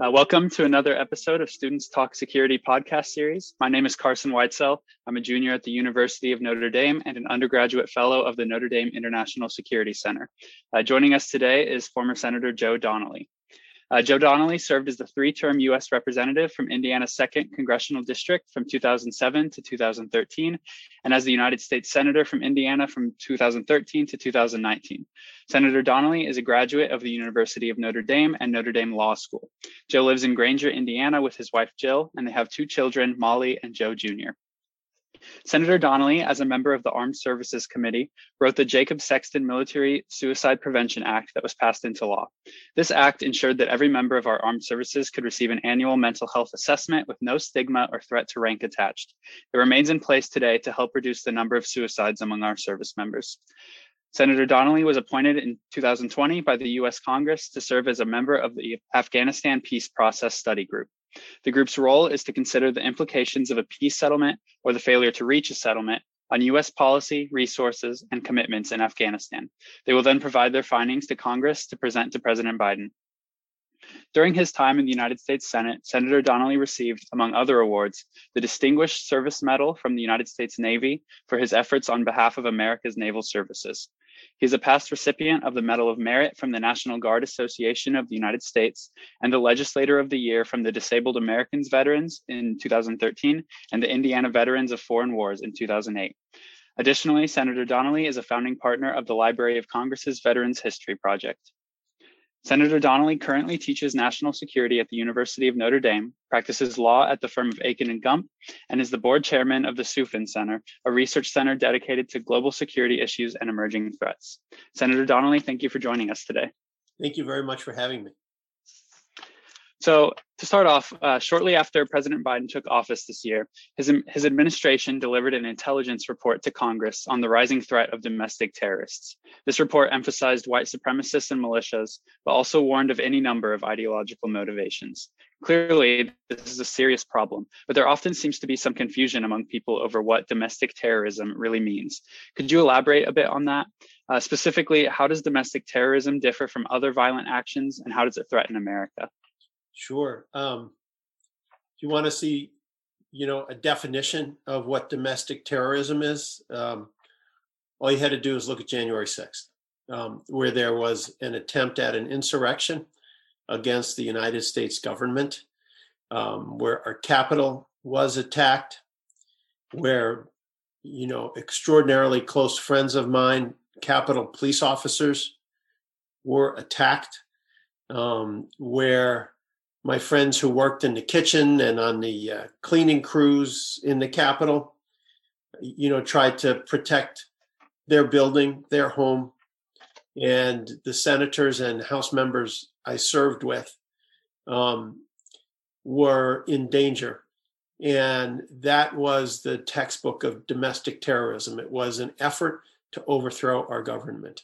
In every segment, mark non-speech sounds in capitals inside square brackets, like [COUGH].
Uh, welcome to another episode of Students Talk Security podcast series. My name is Carson Weitzel. I'm a junior at the University of Notre Dame and an undergraduate fellow of the Notre Dame International Security Center. Uh, joining us today is former Senator Joe Donnelly. Uh, Joe Donnelly served as the three-term U.S. representative from Indiana's 2nd Congressional District from 2007 to 2013, and as the United States Senator from Indiana from 2013 to 2019. Senator Donnelly is a graduate of the University of Notre Dame and Notre Dame Law School. Joe lives in Granger, Indiana with his wife Jill, and they have two children, Molly and Joe Jr. Senator Donnelly, as a member of the Armed Services Committee, wrote the Jacob Sexton Military Suicide Prevention Act that was passed into law. This act ensured that every member of our armed services could receive an annual mental health assessment with no stigma or threat to rank attached. It remains in place today to help reduce the number of suicides among our service members. Senator Donnelly was appointed in 2020 by the US Congress to serve as a member of the Afghanistan Peace Process Study Group. The group's role is to consider the implications of a peace settlement or the failure to reach a settlement on US policy, resources, and commitments in Afghanistan. They will then provide their findings to Congress to present to President Biden. During his time in the United States Senate, Senator Donnelly received, among other awards, the Distinguished Service Medal from the United States Navy for his efforts on behalf of America's naval services. He is a past recipient of the Medal of Merit from the National Guard Association of the United States and the Legislator of the Year from the Disabled Americans Veterans in 2013 and the Indiana Veterans of Foreign Wars in 2008. Additionally, Senator Donnelly is a founding partner of the Library of Congress's Veterans History Project. Senator Donnelly currently teaches national security at the University of Notre Dame, practices law at the firm of Akin and Gump, and is the board chairman of the Soufan Center, a research center dedicated to global security issues and emerging threats. Senator Donnelly, thank you for joining us today. Thank you very much for having me. So to start off, uh, shortly after President Biden took office this year, his, his administration delivered an intelligence report to Congress on the rising threat of domestic terrorists. This report emphasized white supremacists and militias, but also warned of any number of ideological motivations. Clearly, this is a serious problem, but there often seems to be some confusion among people over what domestic terrorism really means. Could you elaborate a bit on that? Uh, specifically, how does domestic terrorism differ from other violent actions and how does it threaten America? Sure. Um, do you want to see, you know, a definition of what domestic terrorism is? Um, all you had to do is look at January 6th, um, where there was an attempt at an insurrection against the United States government, um, where our Capitol was attacked, where, you know, extraordinarily close friends of mine, Capitol police officers, were attacked, um, where my friends who worked in the kitchen and on the uh, cleaning crews in the Capitol, you know, tried to protect their building, their home, and the senators and House members I served with um, were in danger. And that was the textbook of domestic terrorism. It was an effort to overthrow our government.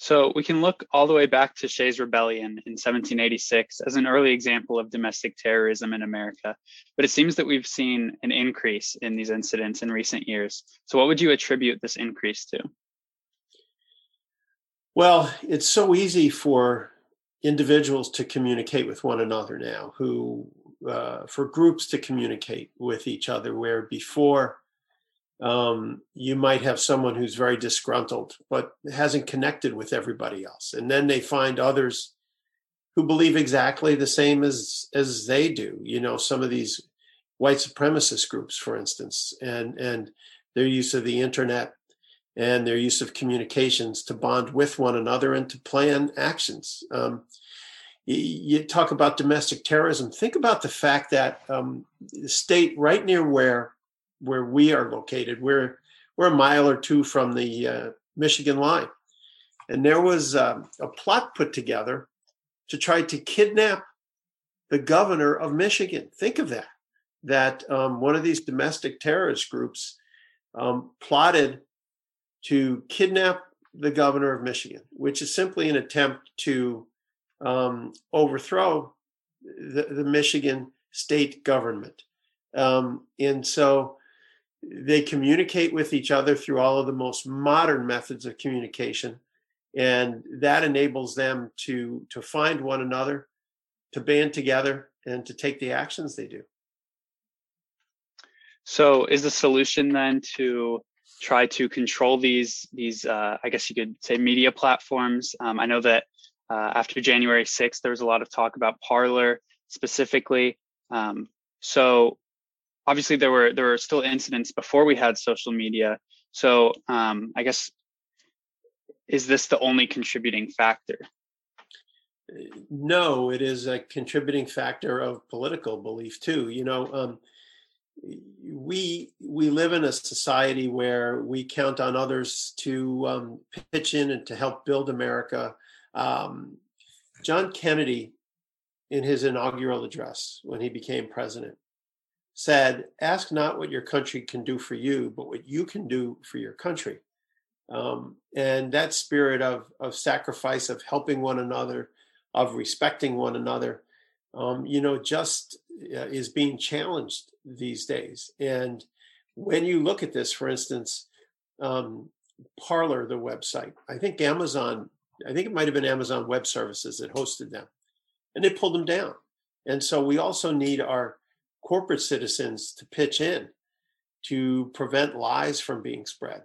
So we can look all the way back to Shays Rebellion in 1786 as an early example of domestic terrorism in America. But it seems that we've seen an increase in these incidents in recent years. So what would you attribute this increase to? Well, it's so easy for individuals to communicate with one another now, who uh, for groups to communicate with each other, where before um, you might have someone who's very disgruntled but hasn't connected with everybody else. And then they find others who believe exactly the same as as they do you know some of these white supremacist groups for instance and and their use of the internet and their use of communications to bond with one another and to plan actions. Um, you, talk about domestic terrorism. Think about the fact that um, the state right near where where we are located. We're we're a mile or two from the uh, Michigan line, and there was um, a plot put together to try to kidnap the governor of Michigan. Think of that. That um, one of these domestic terrorist groups um, plotted to kidnap the governor of Michigan, which is simply an attempt to um, overthrow the, the, Michigan state government. Um, and so they communicate with each other through all of the most modern methods of communication and that enables them to to find one another to band together and to take the actions they do. So is the solution then to try to control these these uh, i guess you could say media platforms? Um, i know that uh, after january 6th there was a lot of talk about parler specifically. Um, so obviously there were there were still incidents before we had social media so um, i guess is this the only contributing factor? No, it is a contributing factor of political belief too. You know, um, we we live in a society where we count on others to um, pitch in and to help build America. Um, John Kennedy, in his inaugural address when he became president, said, "Ask not what your country can do for you, but what you can do for your country." Um, and that spirit of, of sacrifice, of helping one another, of respecting one another, um, you know, just uh, is being challenged these days. And when you look at this, for instance, um, Parler, the website, I think Amazon, I think it might have been Amazon Web Services that hosted them, and they pulled them down. And so we also need our corporate citizens to pitch in to prevent lies from being spread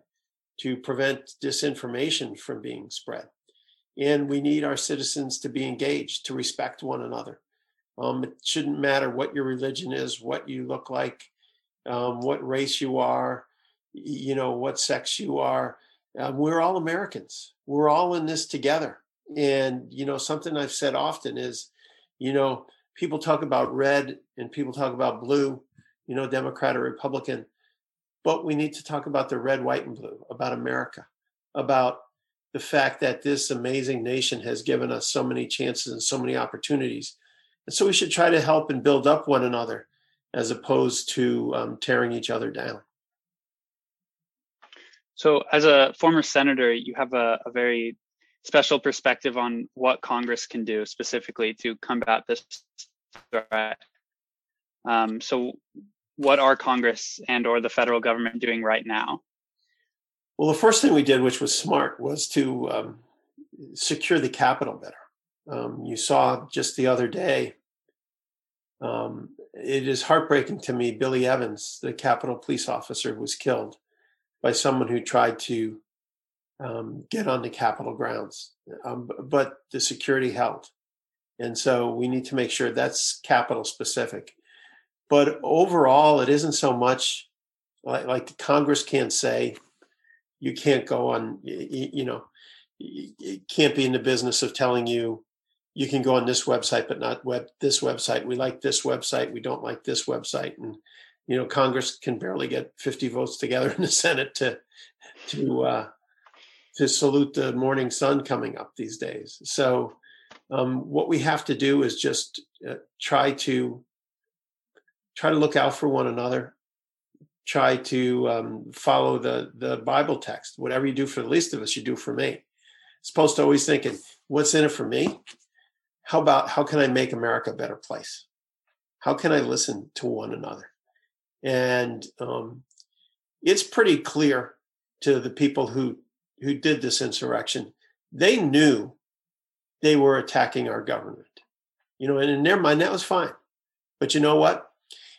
to prevent disinformation from being spread. And we need our citizens to be engaged, to respect one another. Um, it shouldn't matter what your religion is, what you look like, um, what race you are, you know, what sex you are. Uh, we're all Americans. We're all in this together. And, you know, something I've said often is, you know, people talk about red and people talk about blue, you know, Democrat or Republican. But we need to talk about the red, white, and blue, about America, about the fact that this amazing nation has given us so many chances and so many opportunities. And so we should try to help and build up one another as opposed to um, tearing each other down. So, as a former senator, you have a, a very special perspective on what Congress can do specifically to combat this threat. Um, so, what are Congress and or the federal government doing right now? Well, the first thing we did, which was smart, was to um, secure the Capitol better. Um, you saw just the other day. Um, it is heartbreaking to me. Billy Evans, the Capitol police officer, was killed by someone who tried to um, get on the Capitol grounds, um, but the security held, and so we need to make sure that's Capitol specific. But overall, it isn't so much like, like the Congress can't say you can't go on, you, you know, it can't be in the business of telling you you can go on this website but not web this website. We like this website. We don't like this website. And you know congress can barely get 50 votes together [LAUGHS] in the senate to to uh to salute the morning sun coming up these days. So um what we have to do is just uh, try to try to look out for one another. Try to um, follow the the bible text. Whatever you do for the least of us you do for me. As opposed to always thinking what's in it for me? How about how can i make america a better place? How can i listen to one another? And um, it's pretty clear to the people who who did this insurrection they knew they were attacking our government you know and in their mind that was fine but you know what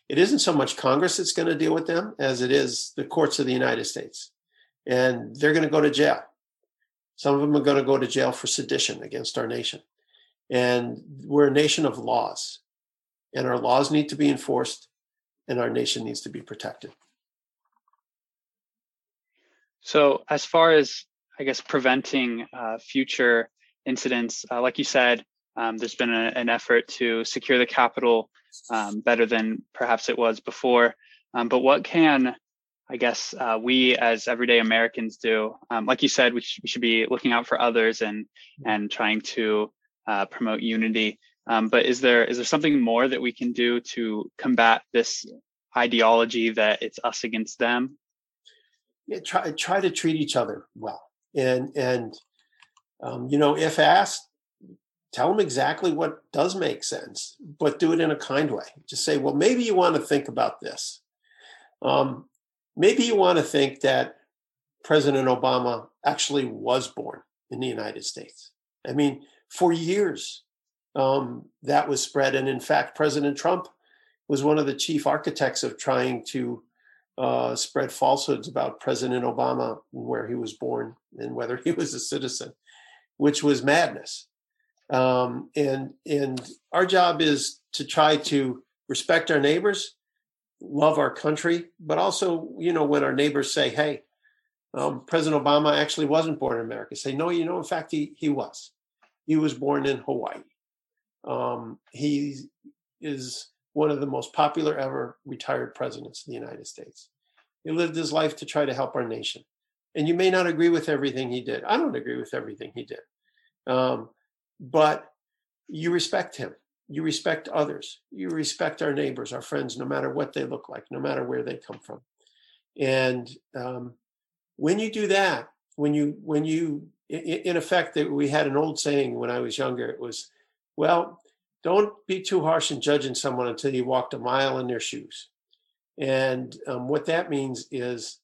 it isn't so much Congress that's going to deal with them as it is the courts of the United States. And they're going to go to jail. Some of them are going to go to jail for sedition against our nation. And we're a nation of laws, and our laws need to be enforced, and our nation needs to be protected. So, as far as I guess preventing uh, future incidents, uh, like you said, um, there's been a, an effort to secure the Capitol um, better than perhaps it was before. Um, but what can, I guess, uh, we as everyday Americans do? Um, like you said, we, sh- we, should be looking out for others and and trying to uh, promote unity. Um, but is there is there something more that we can do to combat this ideology that it's us against them? Yeah, try try to treat each other well, and and um, you know, if asked, tell them exactly what does make sense, but do it in a kind way. Just say, well, maybe you want to think about this. Um, maybe you want to think that President Obama actually was born in the United States. I mean, for years, um, that was spread. And in fact, President Trump was one of the chief architects of trying to uh, spread falsehoods about President Obama and where he was born and whether he [LAUGHS] was a citizen, which was madness. Um, and and our job is to try to respect our neighbors, love our country, but also, you know, when our neighbors say, "Hey, um, President Obama actually wasn't born in America," say, "No, you know, in fact, he he was. He was born in Hawaii. Um, he is one of the most popular ever retired presidents in the United States. He lived his life to try to help our nation. And you may not agree with everything he did. I don't agree with everything he did. Um, but you respect him. You respect others. You respect our neighbors, our friends, no matter what they look like, no matter where they come from. And um, when you do that, when you, when you, in effect, that we had an old saying when I was younger. It was, well, don't be too harsh in judging someone until you walked a mile in their shoes. And um, what that means is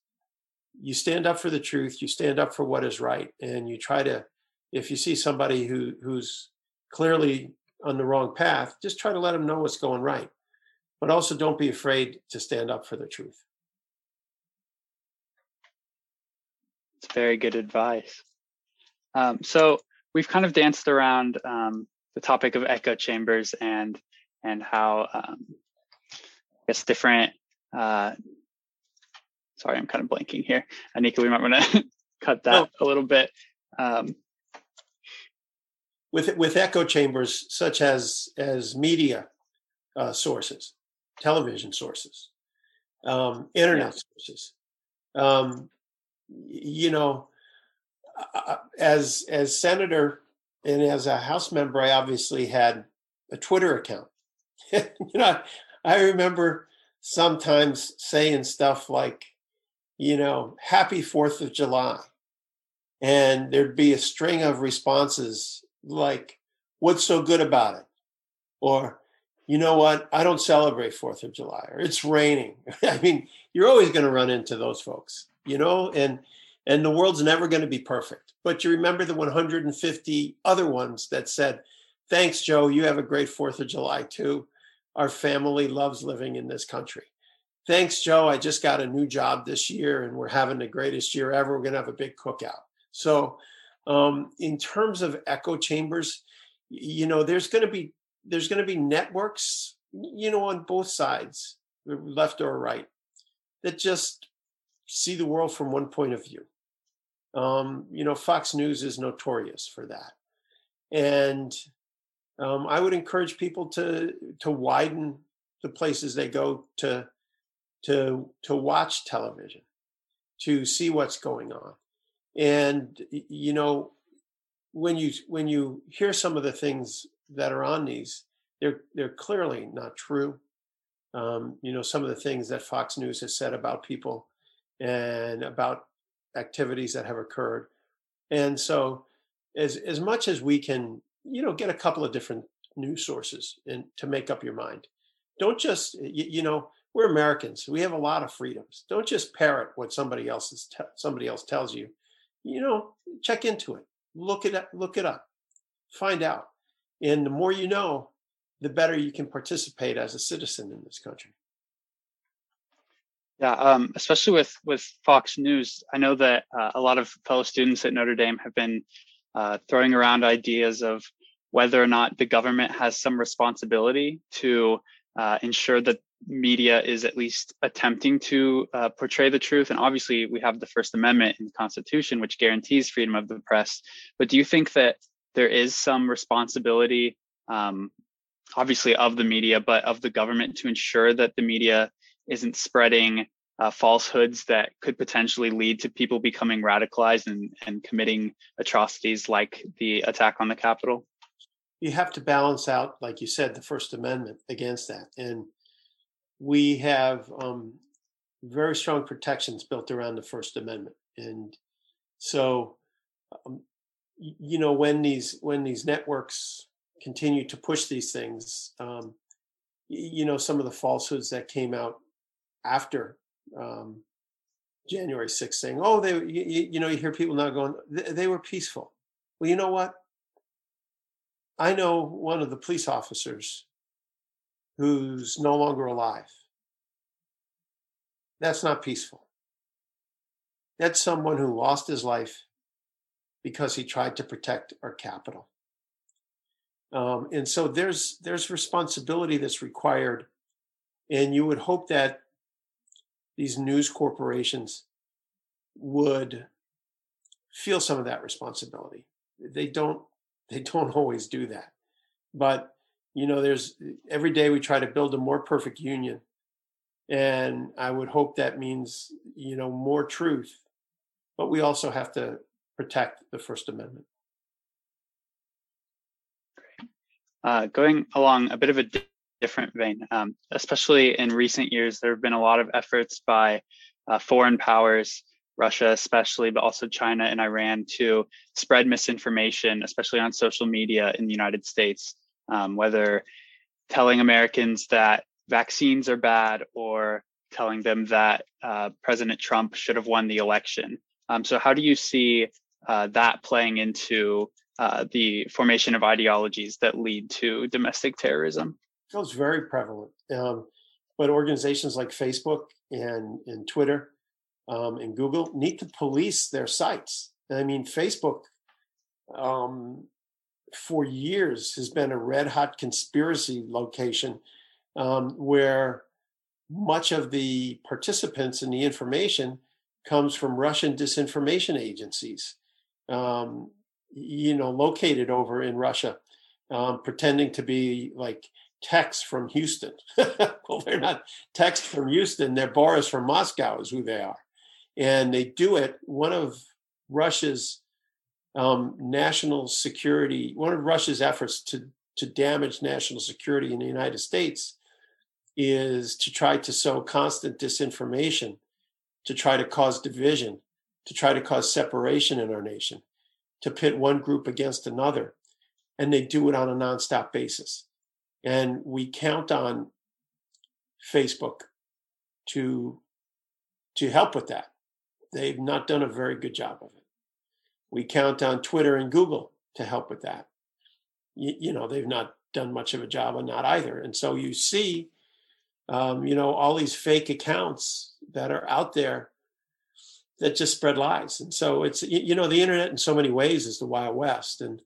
you stand up for the truth, you stand up for what is right, and you try to, if you see somebody who who's clearly on the wrong path, just try to let them know what's going right. But also don't be afraid to stand up for the truth. It's very good advice. Um, so we've kind of danced around um, the topic of echo chambers and and how um, I guess different. Uh, sorry, I'm kind of blanking here. Anika, we might want to [LAUGHS] cut that oh. a little bit. Um, with with echo chambers such as as media uh, sources, television sources, um, internet yeah. sources. Um, you know, as as senator and as a House member, I obviously had a Twitter account. [LAUGHS] you know, I remember sometimes saying stuff like, you know, happy 4th of July. And there'd be a string of responses like, what's so good about it? Or, you know what? I don't celebrate 4th of July, or it's raining. [LAUGHS] I mean, you're always going to run into those folks, you know, and and the world's never going to be perfect. But you remember the 150 other ones that said, Thanks, Joe. You have a great 4th of July, too. Our family loves living in this country. Thanks, Joe. I just got a new job this year and we're having the greatest year ever. We're going to have a big cookout. So, um, in terms of echo chambers, you know, there's going to be there's going to be networks, you know, on both sides, left or right, that just see the world from one point of view. Um, you know, Fox News is notorious for that, and um, I would encourage people to to widen the places they go to to to watch television, to see what's going on, and you know, when you when you hear some of the things that are on these, they're they're clearly not true. Um, you know, some of the things that Fox News has said about people and about activities that have occurred. And so as as much as we can, you know, get a couple of different news sources and to make up your mind. Don't just you, you know, we're Americans. We have a lot of freedoms. Don't just parrot what somebody else is te- somebody else tells you. You know, check into it. Look it up, look it up. Find out. And the more you know, the better you can participate as a citizen in this country. Yeah, um, especially with with Fox News, I know that uh, a lot of fellow students at Notre Dame have been uh, throwing around ideas of whether or not the government has some responsibility to uh, ensure that media is at least attempting to uh, portray the truth. And obviously, we have the First Amendment in the Constitution, which guarantees freedom of the press. But do you think that there is some responsibility, um, obviously, of the media, but of the government to ensure that the media isn't spreading uh, falsehoods that could potentially lead to people becoming radicalized and, and committing atrocities like the attack on the Capitol? You have to balance out, like you said, the First Amendment against that. And we have um, very strong protections built around the First Amendment. And so, um, you know, when these when these networks continue to push these things, um, you know, some of the falsehoods that came out after um, January 6th saying, oh, they, you, you, know, you hear people now going, they, they were peaceful. Well, you know what? I know one of the police officers who's no longer alive. That's not peaceful. That's someone who lost his life because he tried to protect our Capitol. Um, and so there's there's responsibility that's required, and you would hope that these news corporations would feel some of that responsibility. They don't [LAUGHS] they don't always do that. But you know, there's every day we try to build a more perfect union. And I would hope that means, you know, more truth. But we also have to protect the First Amendment. Uh, going along a bit of a different vein, um, especially in recent years, there have been a lot of efforts by uh, foreign powers Russia, especially, but also China and Iran to spread misinformation, especially on social media in the United States, um, whether telling Americans that vaccines are bad or telling them that uh, President Trump should have won the election. Um, so, how do you see uh, that playing into uh, the formation of ideologies that lead to domestic terrorism? It's very prevalent. Um, but organizations like Facebook and, and Twitter um, and Google need to police their sites. I mean, Facebook um, for years has been a red hot conspiracy location um, where much of the participants in the information comes from Russian disinformation agencies, um, you know, located over in Russia, um, pretending to be like Tex from Houston. [LAUGHS] well, they're not Tex from Houston, they're Boris from Moscow, is who they are and they do it. One of Russia's um, national security, one of Russia's efforts to to damage national security in the United States is to try to sow constant disinformation, to try to cause division, to try to cause separation in our nation, to pit one group against another. And they do it on a nonstop basis. And we count on Facebook to to help with that. They've not done a very good job of it. We count on Twitter and Google to help with that. You, you know, they've not done much of a job on that either. And so you see, um, you know, all these fake accounts that are out there that just spread lies. And so it's, you know, the internet in so many ways is the Wild West. And,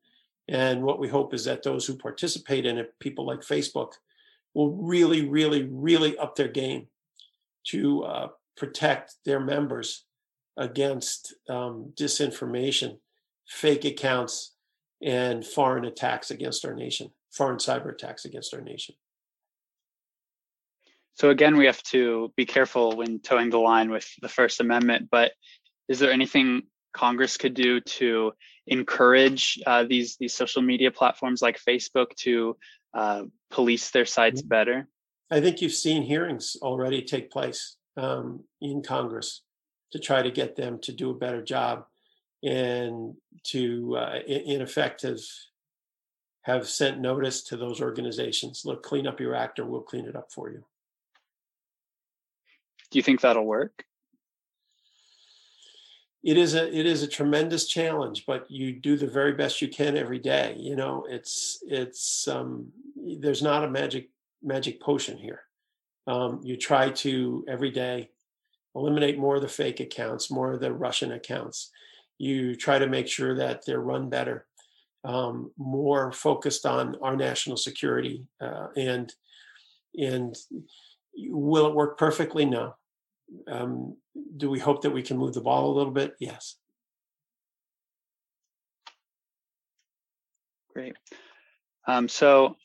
and what we hope is that those who participate in it, people like Facebook, will really, really, really up their game to uh, protect their members against um, disinformation, fake accounts, and foreign attacks against our nation, foreign cyber attacks against our nation. So again, we have to be careful when toeing the line with the First Amendment. But is there anything Congress could do to encourage uh, these these social media platforms like Facebook to uh, police their sites mm-hmm. better? I think you've seen hearings already take place um, in Congress to try to get them to do a better job and to uh, in, effect have have sent notice to those organizations look clean up your act or we'll clean it up for you do you think that'll work it is a it is a tremendous challenge but you do the very best you can every day you know it's it's um there's not a magic magic potion here um, you try to every day eliminate more of the fake accounts, more of the Russian accounts. You try to make sure that they're run better, um, more focused on our national security. Uh, and and will it work perfectly? No. Um, do we hope that we can move the ball a little bit? Yes. Great. Um, so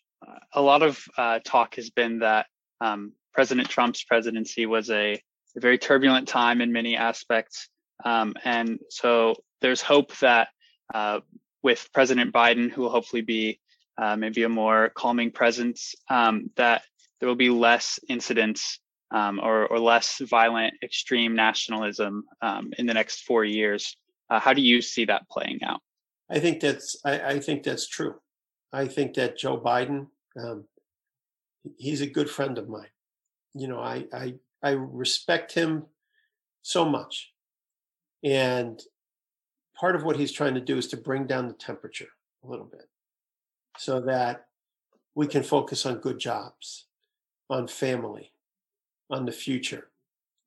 a lot of uh, talk has been that um, President Trump's presidency was a a very turbulent time in many aspects. Um, and so there's hope that uh, with President Biden, who will hopefully be uh, maybe a more calming presence, um, that there will be less incidents um, or, or, less violent extreme nationalism um, in the next four years. Uh, how do you see that playing out? I think that's I, I think that's true. I think that Joe Biden, um, he's a good friend of mine. You know, I I I respect him so much. And part of what he's trying to do is to bring down the temperature a little bit so that we can focus on good jobs, on family, on the future,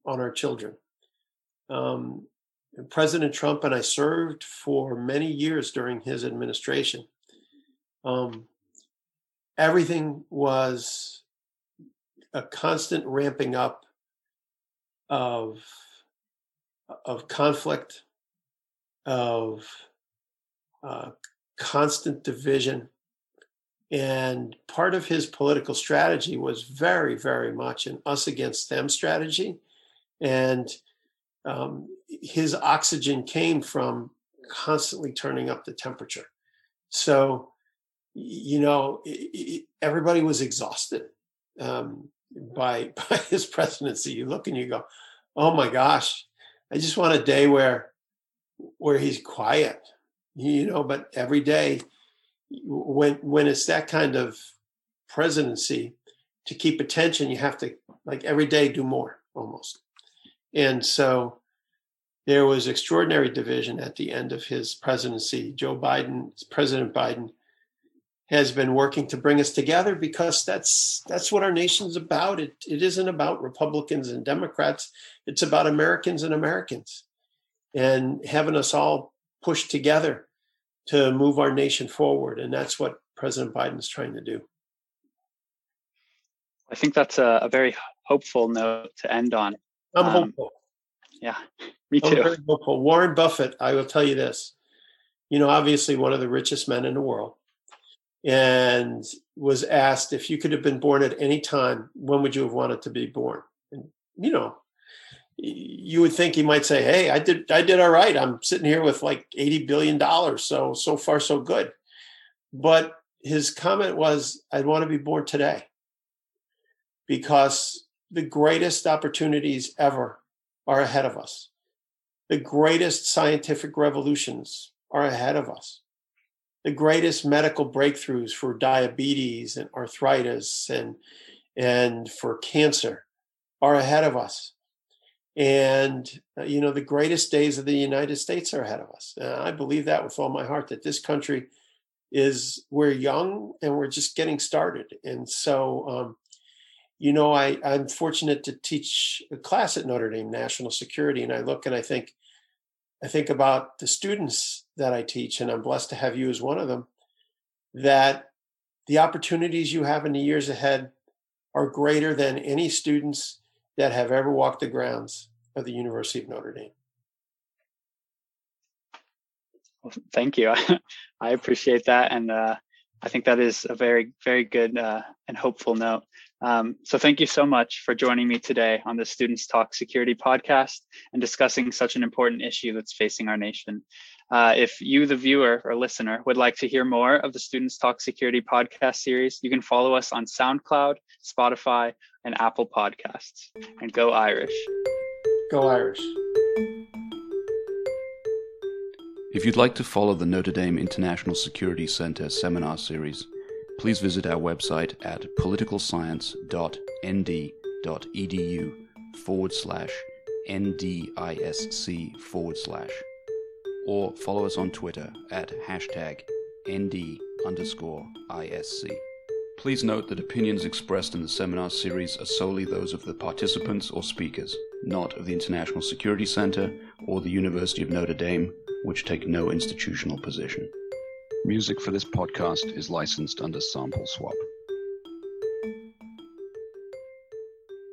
on our children. Um, President Trump and I served for many years during his administration. Um, everything was a constant ramping up of of conflict, of uh, constant division, and part of his political strategy was very, very much an us against them strategy, and um, his oxygen came from constantly turning up the temperature. So, you know, it, it, everybody was exhausted um, by [LAUGHS] by his presidency. You look and you go, "Oh my gosh, I just want a day where where he's quiet." You know, but every day when when it's that kind of presidency, to keep attention, you have to like every day do more almost. And so there was extraordinary division at the end of his presidency. Joe Biden, President Biden, has been working to bring us together because that's that's what our nation's about. It it isn't about Republicans and Democrats. It's about Americans and Americans, and having us all push together to move our nation forward. And that's what President Biden is trying to do. I think that's a, a very hopeful note to end on. I'm um, hopeful. Yeah, [LAUGHS] me too. I'm hopeful. Warren Buffett, I will tell you this. You know, obviously one of the richest men in the world, and was asked if you could have been born at any time, when would you have wanted to be born? And you know, you would think he might say, "Hey, I did I did all right. I'm sitting here with like 80 billion dollars, so so far so good." But his comment was, "I'd want to be born today." Because the greatest opportunities ever are ahead of us. The greatest scientific revolutions are ahead of us. The greatest medical breakthroughs for diabetes and arthritis and and for cancer are ahead of us and, uh, you know, the greatest days of the United States are ahead of us. And I believe that with all my heart that this country is, we're young and we're just getting started. And so, um, you know, I, I'm fortunate to teach a class at Notre Dame, National Security, and I look and I think, I think about the students that I teach, and I'm blessed to have you as one of them, that the opportunities you have in the years ahead are greater than any students that have ever walked the grounds of the University of Notre Dame. Well, thank you. [LAUGHS] I appreciate that. And uh, I think that is a very, very good uh, and hopeful note. Um, so thank you so much for joining me today on the Students Talk Security podcast and discussing such an important issue that's facing our nation. Uh, if you, the viewer or listener, would like to hear more of the Students Talk Security podcast series, you can follow us on SoundCloud, Spotify, and Apple Podcasts. And go Irish. Go Irish. If you'd like to follow the Notre Dame International Security Center seminar series, please visit our website at politicalscience.nd.edu forward slash NDISC forward slash or follow us on Twitter at hashtag ND underscore ISC. Please note that opinions expressed in the seminar series are solely those of the participants or speakers, not of the International Security Center or the University of Notre Dame, which take no institutional position. Music for this podcast is licensed under Sample Swap.